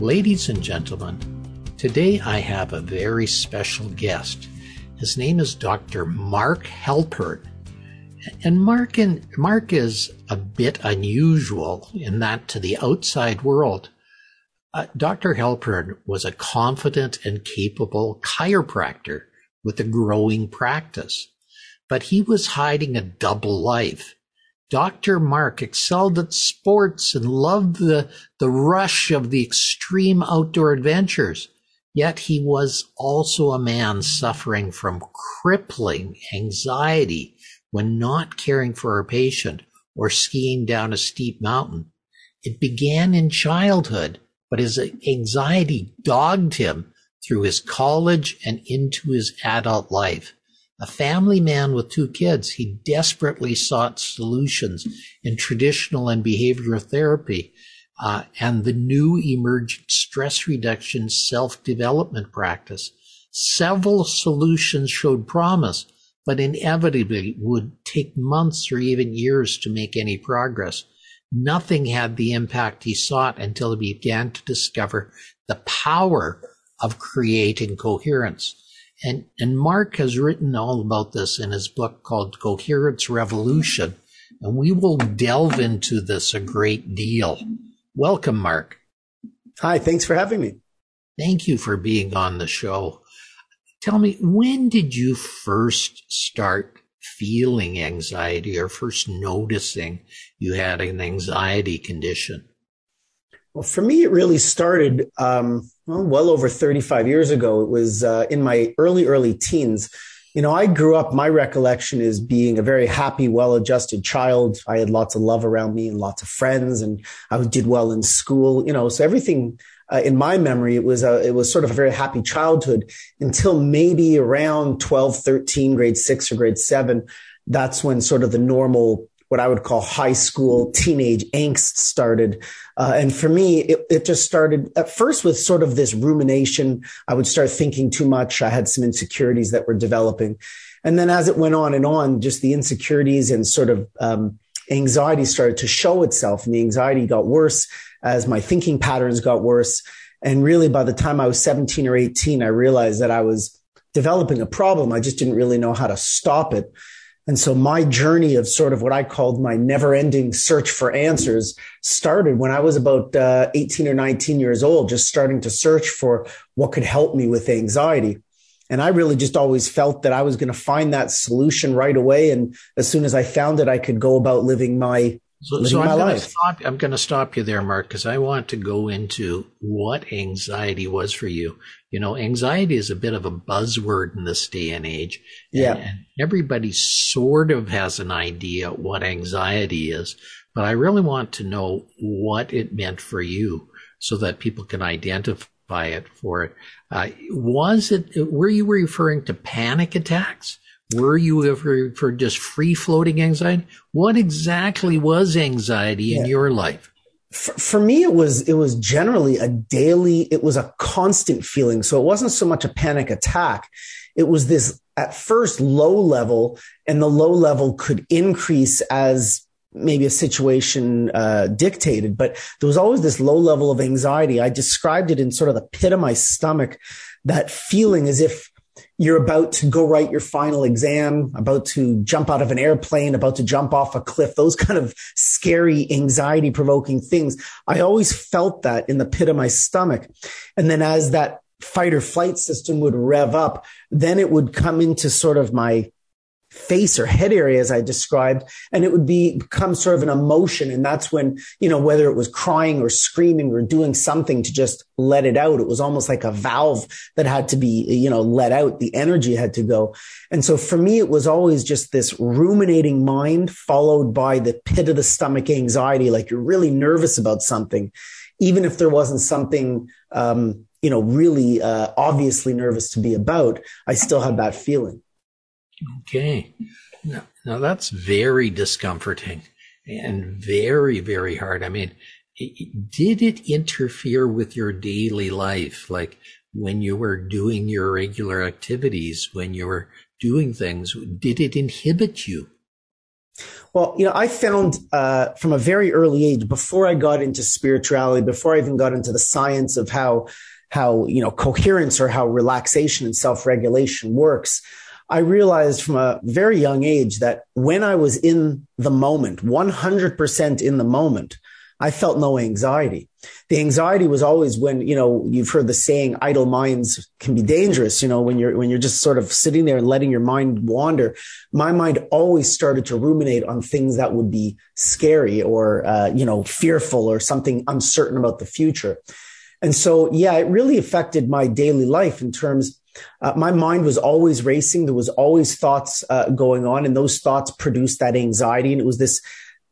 Ladies and gentlemen, today I have a very special guest. His name is Dr. Mark Halpern. And Mark, and Mark is a bit unusual in that to the outside world, uh, Dr. Halpern was a confident and capable chiropractor with a growing practice, but he was hiding a double life. Dr. Mark excelled at sports and loved the, the rush of the extreme outdoor adventures. Yet he was also a man suffering from crippling anxiety when not caring for a patient or skiing down a steep mountain. It began in childhood, but his anxiety dogged him through his college and into his adult life. A family man with two kids, he desperately sought solutions in traditional and behavioral therapy uh, and the new emergent stress reduction self development practice. Several solutions showed promise, but inevitably would take months or even years to make any progress. Nothing had the impact he sought until he began to discover the power of creating coherence. And, and Mark has written all about this in his book called Coherence Revolution. And we will delve into this a great deal. Welcome, Mark. Hi, thanks for having me. Thank you for being on the show. Tell me, when did you first start feeling anxiety or first noticing you had an anxiety condition? Well, for me, it really started um, well, well, over 35 years ago. It was uh, in my early, early teens. You know, I grew up, my recollection is being a very happy, well adjusted child. I had lots of love around me and lots of friends, and I did well in school, you know, so everything uh, in my memory, it was a, it was sort of a very happy childhood until maybe around 12, 13, grade six or grade seven. That's when sort of the normal what I would call high school teenage angst started. Uh, and for me, it, it, just started at first with sort of this rumination. I would start thinking too much. I had some insecurities that were developing. And then as it went on and on, just the insecurities and sort of, um, anxiety started to show itself and the anxiety got worse as my thinking patterns got worse. And really by the time I was 17 or 18, I realized that I was developing a problem. I just didn't really know how to stop it. And so my journey of sort of what I called my never ending search for answers started when I was about uh, 18 or 19 years old, just starting to search for what could help me with anxiety. And I really just always felt that I was going to find that solution right away. And as soon as I found it, I could go about living my so, so I'm going to stop. I'm going to stop you there, Mark, because I want to go into what anxiety was for you. You know, anxiety is a bit of a buzzword in this day and age. Yeah. And, everybody sort of has an idea what anxiety is, but I really want to know what it meant for you so that people can identify it for it. Uh, was it, were you referring to panic attacks? Were you ever for just free floating anxiety? What exactly was anxiety yeah. in your life? For, for, me, it was, it was generally a daily, it was a constant feeling. So it wasn't so much a panic attack. It was this at first low level and the low level could increase as maybe a situation uh, dictated, but there was always this low level of anxiety. I described it in sort of the pit of my stomach, that feeling as if you're about to go write your final exam, about to jump out of an airplane, about to jump off a cliff, those kind of scary, anxiety provoking things. I always felt that in the pit of my stomach. And then as that fight or flight system would rev up, then it would come into sort of my face or head area as I described, and it would be become sort of an emotion. And that's when, you know, whether it was crying or screaming or doing something to just let it out, it was almost like a valve that had to be, you know, let out. The energy had to go. And so for me, it was always just this ruminating mind followed by the pit of the stomach anxiety, like you're really nervous about something even if there wasn't something, um, you know, really uh, obviously nervous to be about, I still had that feeling. Okay. Now, now that's very discomforting and very, very hard. I mean, did it interfere with your daily life? Like when you were doing your regular activities, when you were doing things, did it inhibit you? Well, you know, I found uh, from a very early age, before I got into spirituality, before I even got into the science of how how you know coherence or how relaxation and self regulation works, I realized from a very young age that when I was in the moment, 100% in the moment, I felt no anxiety. The anxiety was always when, you know, you've heard the saying, idle minds can be dangerous. You know, when you're, when you're just sort of sitting there and letting your mind wander, my mind always started to ruminate on things that would be scary or, uh, you know, fearful or something uncertain about the future. And so, yeah, it really affected my daily life in terms uh, my mind was always racing. There was always thoughts uh, going on, and those thoughts produced that anxiety. And it was this,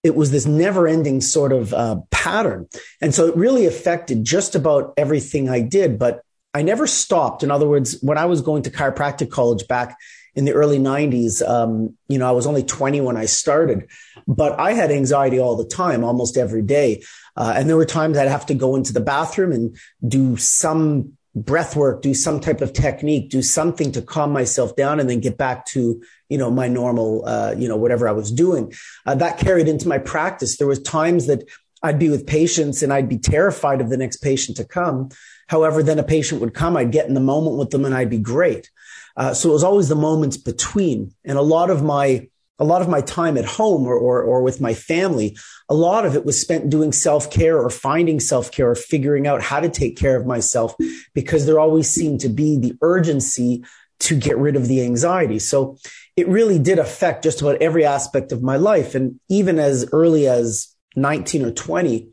it was this never-ending sort of uh, pattern. And so it really affected just about everything I did. But I never stopped. In other words, when I was going to chiropractic college back in the early 90s, um, you know, I was only 20 when I started, but I had anxiety all the time, almost every day. Uh, and there were times I'd have to go into the bathroom and do some breath work, do some type of technique, do something to calm myself down and then get back to, you know, my normal, uh, you know, whatever I was doing. Uh, that carried into my practice. There was times that I'd be with patients and I'd be terrified of the next patient to come. However, then a patient would come, I'd get in the moment with them and I'd be great. Uh, so it was always the moments between. And a lot of my a lot of my time at home or, or, or with my family, a lot of it was spent doing self care or finding self care or figuring out how to take care of myself because there always seemed to be the urgency to get rid of the anxiety. So it really did affect just about every aspect of my life. And even as early as 19 or 20,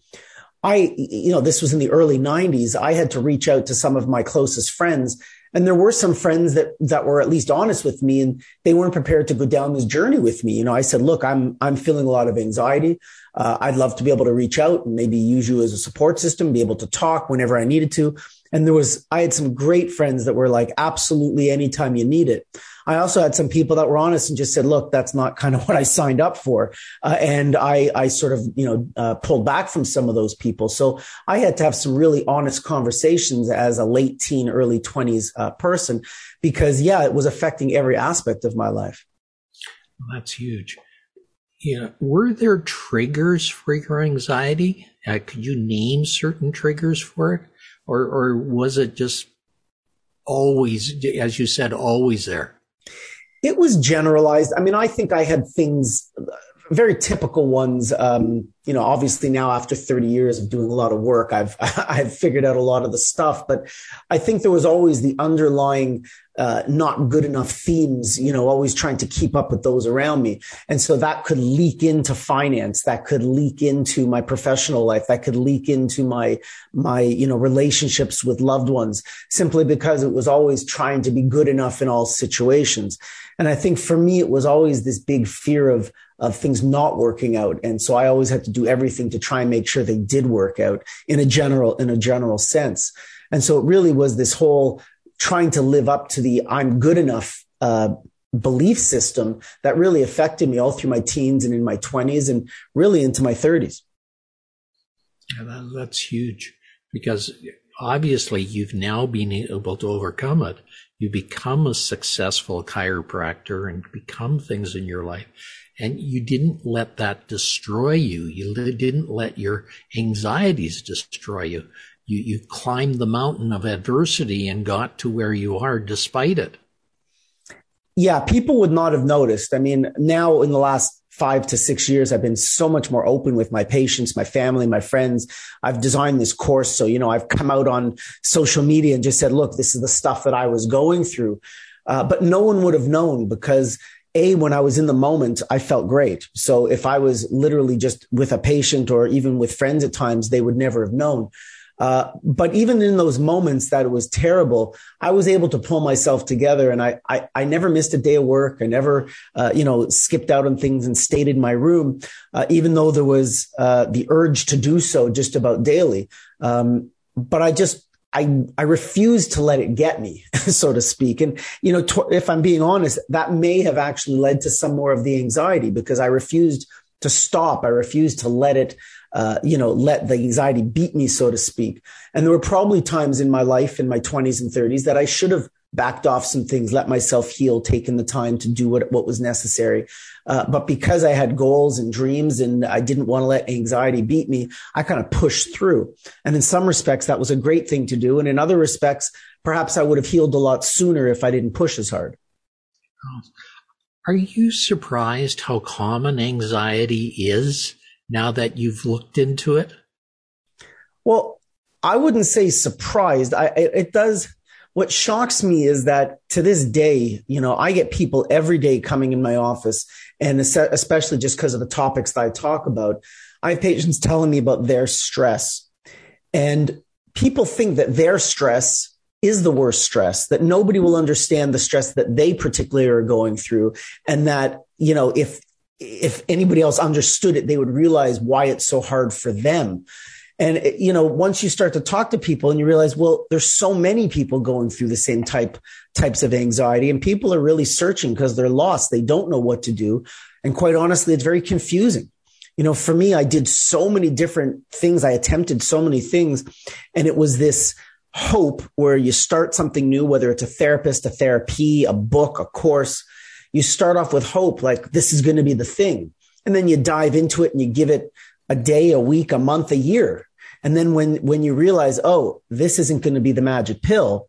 I, you know, this was in the early 90s. I had to reach out to some of my closest friends and there were some friends that, that were at least honest with me and they weren't prepared to go down this journey with me. You know, I said, look, I'm, I'm feeling a lot of anxiety. Uh, I'd love to be able to reach out and maybe use you as a support system, be able to talk whenever I needed to. And there was, I had some great friends that were like, absolutely anytime you need it. I also had some people that were honest and just said, look, that's not kind of what I signed up for. Uh, and I, I sort of, you know, uh, pulled back from some of those people. So I had to have some really honest conversations as a late teen, early twenties uh, person because yeah, it was affecting every aspect of my life. Well, that's huge. Yeah. Were there triggers for your anxiety? Uh, could you name certain triggers for it? Or, or was it just always, as you said, always there? It was generalized. I mean, I think I had things, very typical ones. Um, you know, obviously now after 30 years of doing a lot of work, I've, I've figured out a lot of the stuff, but I think there was always the underlying, uh, not good enough themes, you know, always trying to keep up with those around me. And so that could leak into finance. That could leak into my professional life. That could leak into my, my, you know, relationships with loved ones simply because it was always trying to be good enough in all situations. And I think for me, it was always this big fear of, of things not working out. And so I always had to do everything to try and make sure they did work out in a general, in a general sense. And so it really was this whole trying to live up to the I'm good enough, uh, belief system that really affected me all through my teens and in my twenties and really into my thirties. Yeah, that, that's huge because obviously you've now been able to overcome it you become a successful chiropractor and become things in your life. And you didn't let that destroy you. You didn't let your anxieties destroy you. You, you climbed the mountain of adversity and got to where you are despite it. Yeah, people would not have noticed. I mean, now in the last five to six years, I've been so much more open with my patients, my family, my friends. I've designed this course. So, you know, I've come out on social media and just said, look, this is the stuff that I was going through. Uh, but no one would have known because a, when I was in the moment, I felt great. So if I was literally just with a patient or even with friends at times, they would never have known. Uh, but even in those moments that it was terrible, I was able to pull myself together and I, I, I never missed a day of work. I never, uh, you know, skipped out on things and stayed in my room, uh, even though there was, uh, the urge to do so just about daily. Um, but I just, I, I refused to let it get me, so to speak. And, you know, if I'm being honest, that may have actually led to some more of the anxiety because I refused to stop. I refused to let it, uh, you know, let the anxiety beat me, so to speak. And there were probably times in my life in my 20s and 30s that I should have backed off some things, let myself heal, taken the time to do what, what was necessary. Uh, but because I had goals and dreams and I didn't want to let anxiety beat me, I kind of pushed through. And in some respects, that was a great thing to do. And in other respects, perhaps I would have healed a lot sooner if I didn't push as hard. Are you surprised how common anxiety is now that you've looked into it? Well, I wouldn't say surprised. I, it, it does. What shocks me is that to this day, you know, I get people every day coming in my office and especially just because of the topics that I talk about, I have patients telling me about their stress and people think that their stress is the worst stress, that nobody will understand the stress that they particularly are going through. And that, you know, if, if anybody else understood it, they would realize why it's so hard for them. And, you know, once you start to talk to people and you realize, well, there's so many people going through the same type, types of anxiety and people are really searching because they're lost. They don't know what to do. And quite honestly, it's very confusing. You know, for me, I did so many different things. I attempted so many things and it was this, hope where you start something new, whether it's a therapist, a therapy, a book, a course. You start off with hope, like this is going to be the thing. And then you dive into it and you give it a day, a week, a month, a year. And then when, when you realize, oh, this isn't going to be the magic pill,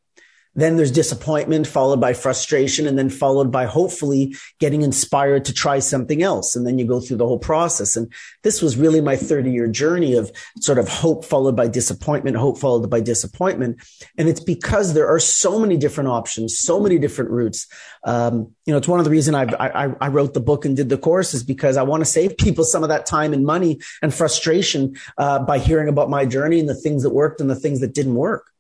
then there's disappointment followed by frustration and then followed by hopefully getting inspired to try something else. And then you go through the whole process. And this was really my 30 year journey of sort of hope followed by disappointment, hope followed by disappointment. And it's because there are so many different options, so many different routes. Um, you know, it's one of the reasons I, I, I wrote the book and did the course is because I want to save people some of that time and money and frustration uh, by hearing about my journey and the things that worked and the things that didn't work.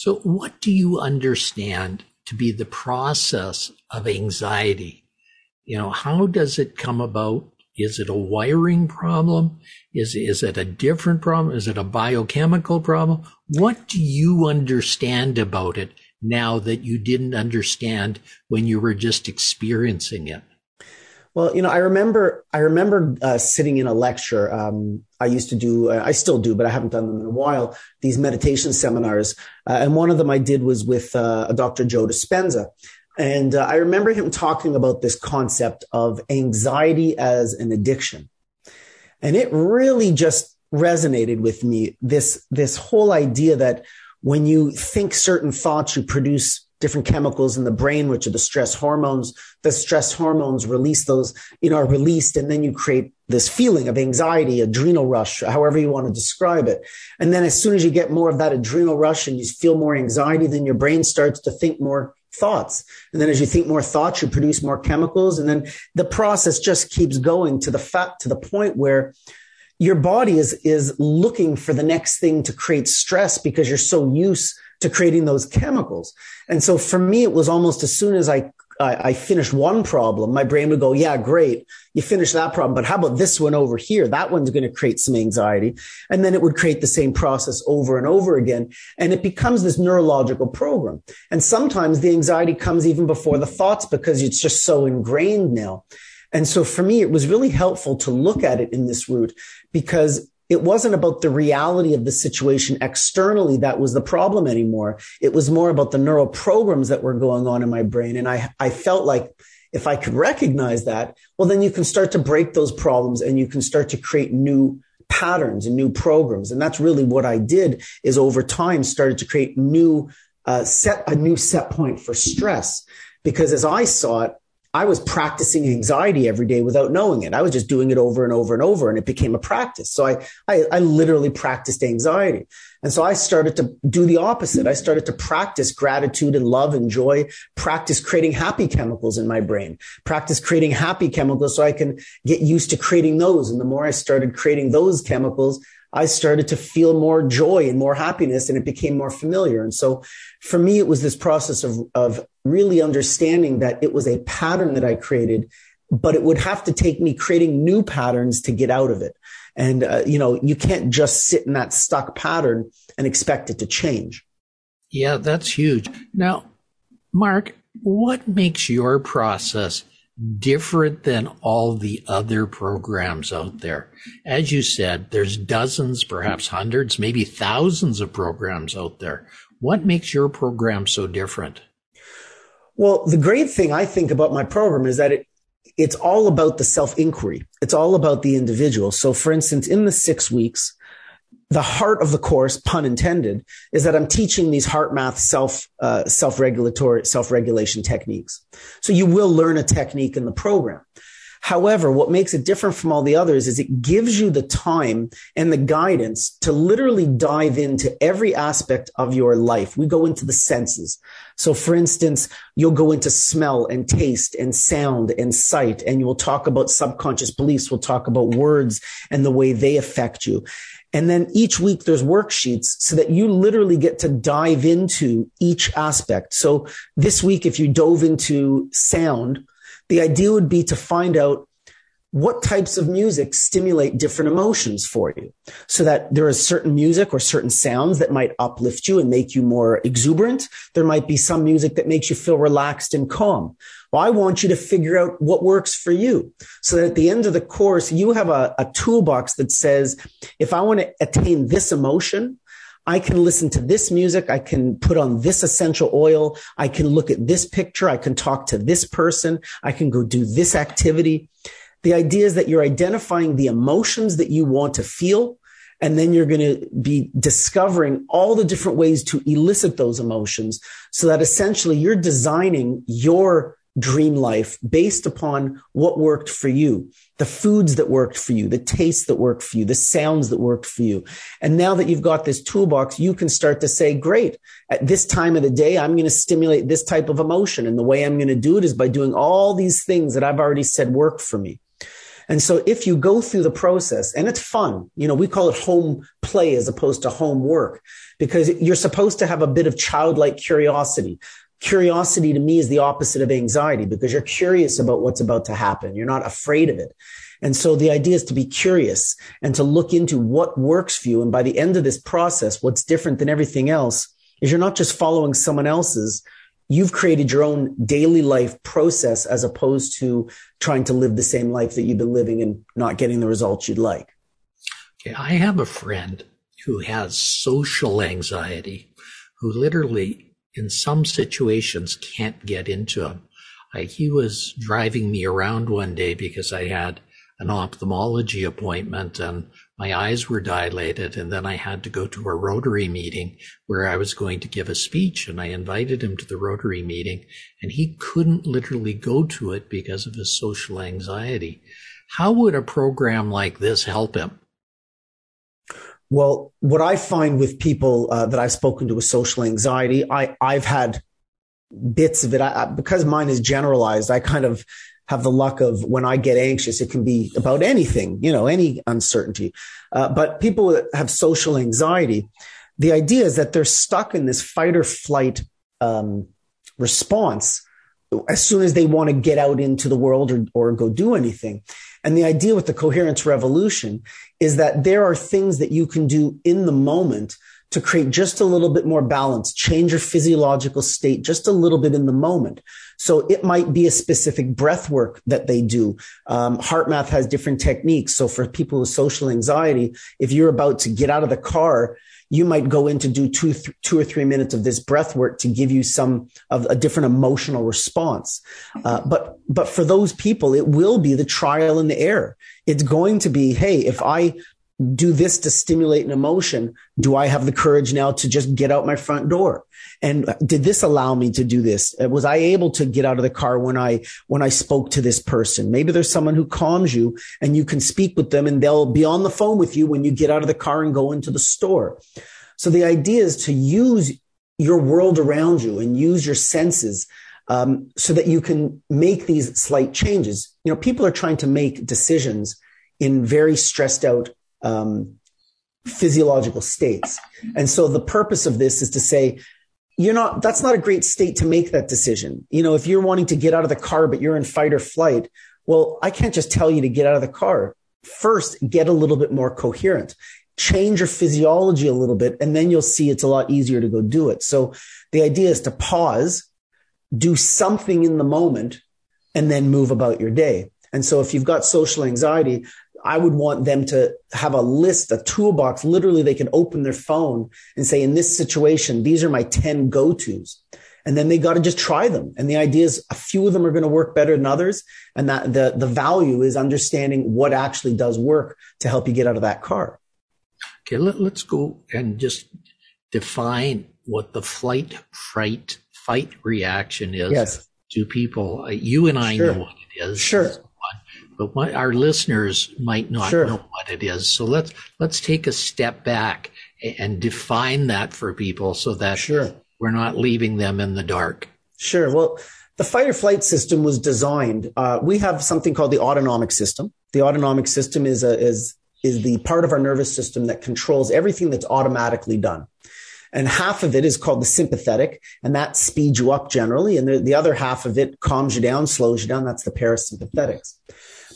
So what do you understand to be the process of anxiety? You know, how does it come about? Is it a wiring problem? Is, is it a different problem? Is it a biochemical problem? What do you understand about it now that you didn't understand when you were just experiencing it? Well, you know, I remember, I remember uh, sitting in a lecture. Um, I used to do, uh, I still do, but I haven't done them in a while. These meditation seminars, uh, and one of them I did was with uh, a Dr. Joe Dispenza, and uh, I remember him talking about this concept of anxiety as an addiction, and it really just resonated with me. This this whole idea that when you think certain thoughts, you produce different chemicals in the brain, which are the stress hormones. The stress hormones release those, you know, are released and then you create this feeling of anxiety, adrenal rush, however you want to describe it. And then as soon as you get more of that adrenal rush and you feel more anxiety, then your brain starts to think more thoughts. And then as you think more thoughts, you produce more chemicals. And then the process just keeps going to the fact, to the point where your body is, is looking for the next thing to create stress because you're so used to creating those chemicals. And so for me, it was almost as soon as I, I, I finished one problem, my brain would go, yeah, great. You finished that problem, but how about this one over here? That one's going to create some anxiety. And then it would create the same process over and over again. And it becomes this neurological program. And sometimes the anxiety comes even before the thoughts because it's just so ingrained now. And so for me, it was really helpful to look at it in this route because it wasn't about the reality of the situation externally that was the problem anymore. It was more about the neural programs that were going on in my brain. And I, I felt like if I could recognize that, well, then you can start to break those problems and you can start to create new patterns and new programs. And that's really what I did is over time started to create new, uh, set a new set point for stress. Because as I saw it, I was practicing anxiety every day without knowing it. I was just doing it over and over and over, and it became a practice. So I, I, I, literally practiced anxiety. And so I started to do the opposite. I started to practice gratitude and love and joy, practice creating happy chemicals in my brain, practice creating happy chemicals so I can get used to creating those. And the more I started creating those chemicals, I started to feel more joy and more happiness and it became more familiar. And so for me, it was this process of, of really understanding that it was a pattern that I created, but it would have to take me creating new patterns to get out of it. And, uh, you know, you can't just sit in that stuck pattern and expect it to change. Yeah, that's huge. Now, Mark, what makes your process different than all the other programs out there. As you said, there's dozens, perhaps hundreds, maybe thousands of programs out there. What makes your program so different? Well, the great thing I think about my program is that it, it's all about the self inquiry. It's all about the individual. So for instance, in the six weeks, the heart of the course, pun intended, is that I'm teaching these HeartMath self uh, self regulatory self regulation techniques. So you will learn a technique in the program. However, what makes it different from all the others is it gives you the time and the guidance to literally dive into every aspect of your life. We go into the senses. So for instance, you'll go into smell and taste and sound and sight, and you will talk about subconscious beliefs. We'll talk about words and the way they affect you. And then each week there's worksheets so that you literally get to dive into each aspect. So this week, if you dove into sound, the idea would be to find out what types of music stimulate different emotions for you so that there is certain music or certain sounds that might uplift you and make you more exuberant. There might be some music that makes you feel relaxed and calm. Well, I want you to figure out what works for you so that at the end of the course, you have a, a toolbox that says, if I want to attain this emotion, I can listen to this music. I can put on this essential oil. I can look at this picture. I can talk to this person. I can go do this activity. The idea is that you're identifying the emotions that you want to feel. And then you're going to be discovering all the different ways to elicit those emotions so that essentially you're designing your dream life based upon what worked for you, the foods that worked for you, the tastes that worked for you, the sounds that worked for you. And now that you've got this toolbox, you can start to say, great, at this time of the day, I'm going to stimulate this type of emotion. And the way I'm going to do it is by doing all these things that I've already said work for me. And so if you go through the process and it's fun, you know, we call it home play as opposed to homework because you're supposed to have a bit of childlike curiosity. Curiosity to me is the opposite of anxiety because you're curious about what's about to happen. You're not afraid of it. And so the idea is to be curious and to look into what works for you. And by the end of this process, what's different than everything else is you're not just following someone else's. You've created your own daily life process as opposed to trying to live the same life that you've been living and not getting the results you'd like. Okay. I have a friend who has social anxiety who literally in some situations can't get into him. Like he was driving me around one day because I had an ophthalmology appointment and my eyes were dilated. And then I had to go to a Rotary meeting where I was going to give a speech. And I invited him to the Rotary meeting and he couldn't literally go to it because of his social anxiety. How would a program like this help him? Well, what I find with people uh, that I've spoken to with social anxiety, I, I've had bits of it. I, because mine is generalized, I kind of have the luck of when I get anxious, it can be about anything, you know, any uncertainty. Uh, but people that have social anxiety, the idea is that they're stuck in this fight or flight um, response as soon as they want to get out into the world or, or go do anything. And the idea with the coherence revolution is that there are things that you can do in the moment to create just a little bit more balance, change your physiological state just a little bit in the moment. So it might be a specific breath work that they do. Um, HeartMath has different techniques. So for people with social anxiety, if you're about to get out of the car you might go in to do two, th- two or three minutes of this breath work to give you some of a different emotional response. Uh, but, but for those people, it will be the trial and the error. It's going to be, Hey, if I do this to stimulate an emotion. Do I have the courage now to just get out my front door? And did this allow me to do this? Uh, was I able to get out of the car when I, when I spoke to this person? Maybe there's someone who calms you and you can speak with them and they'll be on the phone with you when you get out of the car and go into the store. So the idea is to use your world around you and use your senses um, so that you can make these slight changes. You know, people are trying to make decisions in very stressed out um, physiological states. And so the purpose of this is to say, you're not, that's not a great state to make that decision. You know, if you're wanting to get out of the car, but you're in fight or flight, well, I can't just tell you to get out of the car. First, get a little bit more coherent, change your physiology a little bit, and then you'll see it's a lot easier to go do it. So the idea is to pause, do something in the moment, and then move about your day. And so if you've got social anxiety, I would want them to have a list, a toolbox. Literally, they can open their phone and say, in this situation, these are my 10 go tos. And then they got to just try them. And the idea is a few of them are going to work better than others. And that the, the value is understanding what actually does work to help you get out of that car. Okay. Let, let's go and just define what the flight, fright, fight reaction is yes. to people. Uh, you and I sure. know what it is. Sure but what our listeners might not sure. know what it is. So let's let's take a step back and define that for people so that sure. we're not leaving them in the dark. Sure. Well, the fight or flight system was designed. Uh, we have something called the autonomic system. The autonomic system is a, is is the part of our nervous system that controls everything that's automatically done. And half of it is called the sympathetic, and that speeds you up generally. And the, the other half of it calms you down, slows you down. That's the parasympathetics.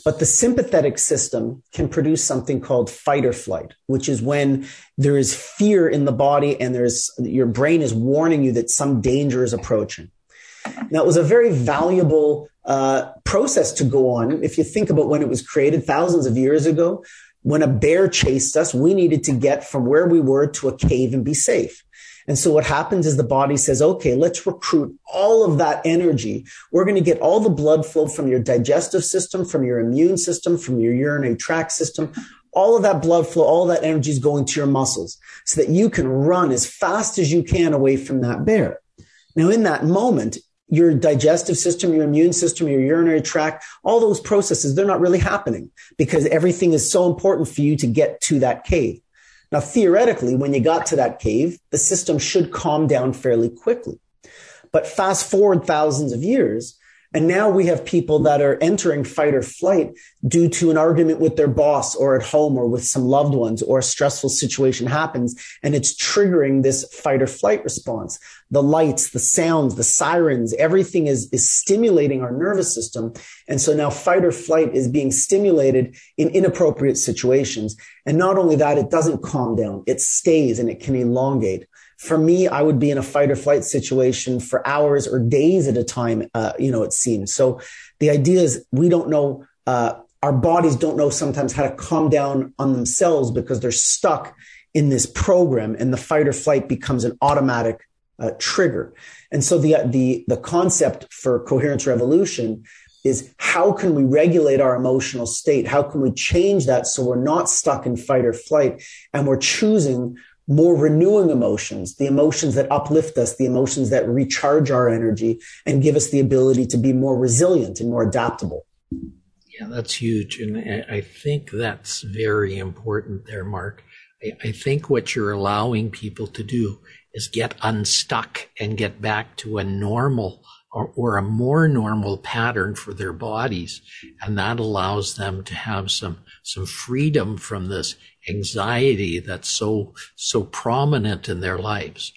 But the sympathetic system can produce something called fight or flight, which is when there is fear in the body and there's your brain is warning you that some danger is approaching. Now, it was a very valuable uh, process to go on. If you think about when it was created thousands of years ago, when a bear chased us, we needed to get from where we were to a cave and be safe. And so what happens is the body says, okay, let's recruit all of that energy. We're going to get all the blood flow from your digestive system, from your immune system, from your urinary tract system. All of that blood flow, all that energy is going to your muscles so that you can run as fast as you can away from that bear. Now, in that moment, your digestive system, your immune system, your urinary tract, all those processes, they're not really happening because everything is so important for you to get to that cave. Now, theoretically, when you got to that cave, the system should calm down fairly quickly. But fast forward thousands of years, and now we have people that are entering fight or flight due to an argument with their boss or at home or with some loved ones or a stressful situation happens and it's triggering this fight or flight response. The lights, the sounds, the sirens, everything is, is stimulating our nervous system. And so now fight or flight is being stimulated in inappropriate situations. And not only that, it doesn't calm down. It stays and it can elongate. For me, I would be in a fight or flight situation for hours or days at a time. Uh, you know, it seems. So the idea is we don't know, uh, our bodies don't know sometimes how to calm down on themselves because they're stuck in this program and the fight or flight becomes an automatic uh, trigger. And so the, the, the concept for coherence revolution is how can we regulate our emotional state? How can we change that so we're not stuck in fight or flight and we're choosing more renewing emotions, the emotions that uplift us, the emotions that recharge our energy and give us the ability to be more resilient and more adaptable. Yeah, that's huge. And I think that's very important there, Mark. I think what you're allowing people to do is get unstuck and get back to a normal or, or, a more normal pattern for their bodies. And that allows them to have some, some freedom from this anxiety that's so, so prominent in their lives.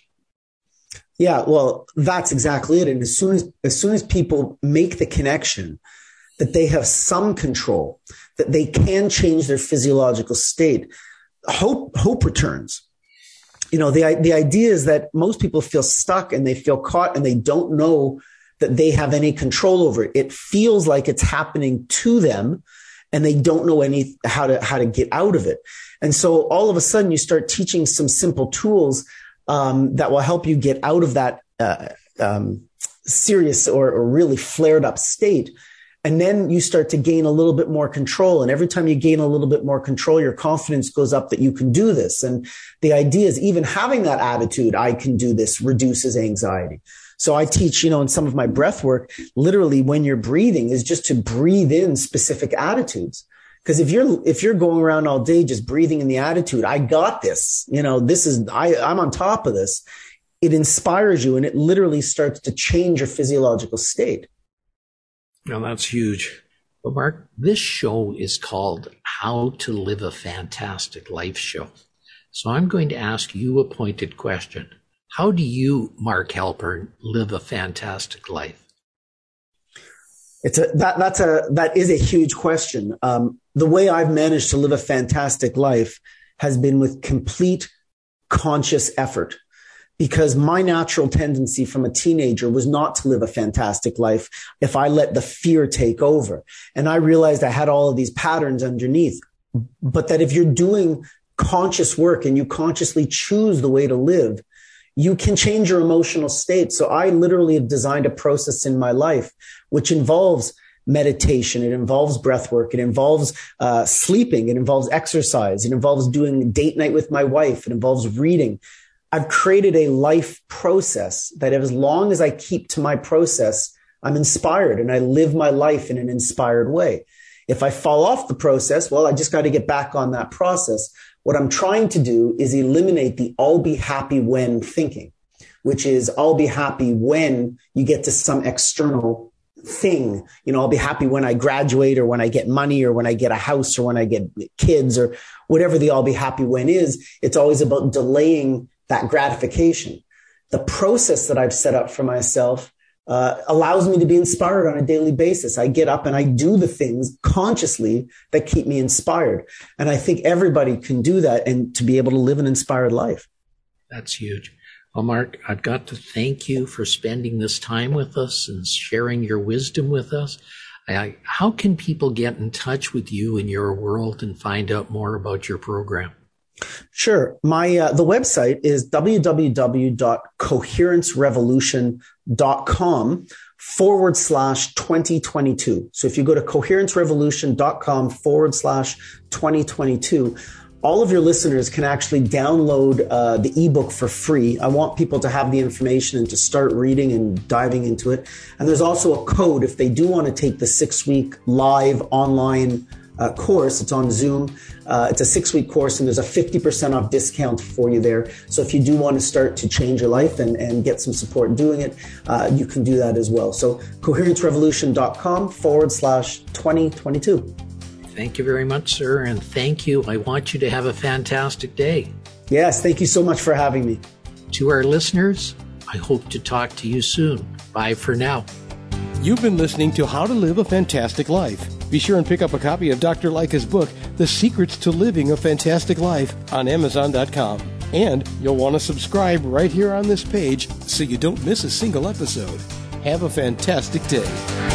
Yeah, well, that's exactly it. And as soon as, as soon as people make the connection that they have some control, that they can change their physiological state, hope, hope returns. You know, the, the idea is that most people feel stuck and they feel caught and they don't know that they have any control over it. It feels like it's happening to them and they don't know any how to how to get out of it. And so all of a sudden you start teaching some simple tools um, that will help you get out of that uh, um, serious or, or really flared up state And then you start to gain a little bit more control. And every time you gain a little bit more control, your confidence goes up that you can do this. And the idea is even having that attitude, I can do this reduces anxiety. So I teach, you know, in some of my breath work, literally when you're breathing is just to breathe in specific attitudes. Because if you're if you're going around all day just breathing in the attitude, I got this, you know, this is I I'm on top of this. It inspires you and it literally starts to change your physiological state. Now that's huge. But Mark, this show is called How to Live a Fantastic Life Show. So I'm going to ask you a pointed question. How do you, Mark Halpern, live a fantastic life? It's a that that's a that is a huge question. Um, the way I've managed to live a fantastic life has been with complete conscious effort because my natural tendency from a teenager was not to live a fantastic life if I let the fear take over. And I realized I had all of these patterns underneath, but that if you're doing conscious work and you consciously choose the way to live, you can change your emotional state. So I literally have designed a process in my life, which involves meditation. It involves breath work. It involves uh, sleeping. It involves exercise. It involves doing date night with my wife. It involves reading. I've created a life process that as long as I keep to my process, I'm inspired and I live my life in an inspired way. If I fall off the process, well, I just got to get back on that process. What I'm trying to do is eliminate the I'll be happy when thinking, which is I'll be happy when you get to some external thing. You know, I'll be happy when I graduate or when I get money or when I get a house or when I get kids or whatever the I'll be happy when is. It's always about delaying that gratification. The process that I've set up for myself uh, allows me to be inspired on a daily basis. I get up and I do the things consciously that keep me inspired. And I think everybody can do that and to be able to live an inspired life. That's huge. Well, Mark, I've got to thank you for spending this time with us and sharing your wisdom with us. I, how can people get in touch with you and your world and find out more about your program? Sure. My uh, the website is www.coherencerevolution.com forward slash 2022. So if you go to coherencerevolution.com forward slash 2022, all of your listeners can actually download uh, the ebook for free. I want people to have the information and to start reading and diving into it. And there's also a code if they do want to take the six week live online uh, course. It's on Zoom. Uh, it's a six week course and there's a 50% off discount for you there. So if you do want to start to change your life and, and get some support doing it, uh, you can do that as well. So coherencerevolution.com forward slash 2022. Thank you very much, sir. And thank you. I want you to have a fantastic day. Yes. Thank you so much for having me. To our listeners, I hope to talk to you soon. Bye for now. You've been listening to How to Live a Fantastic Life. Be sure and pick up a copy of Dr. Lycka's book, The Secrets to Living a Fantastic Life, on Amazon.com. And you'll want to subscribe right here on this page so you don't miss a single episode. Have a fantastic day.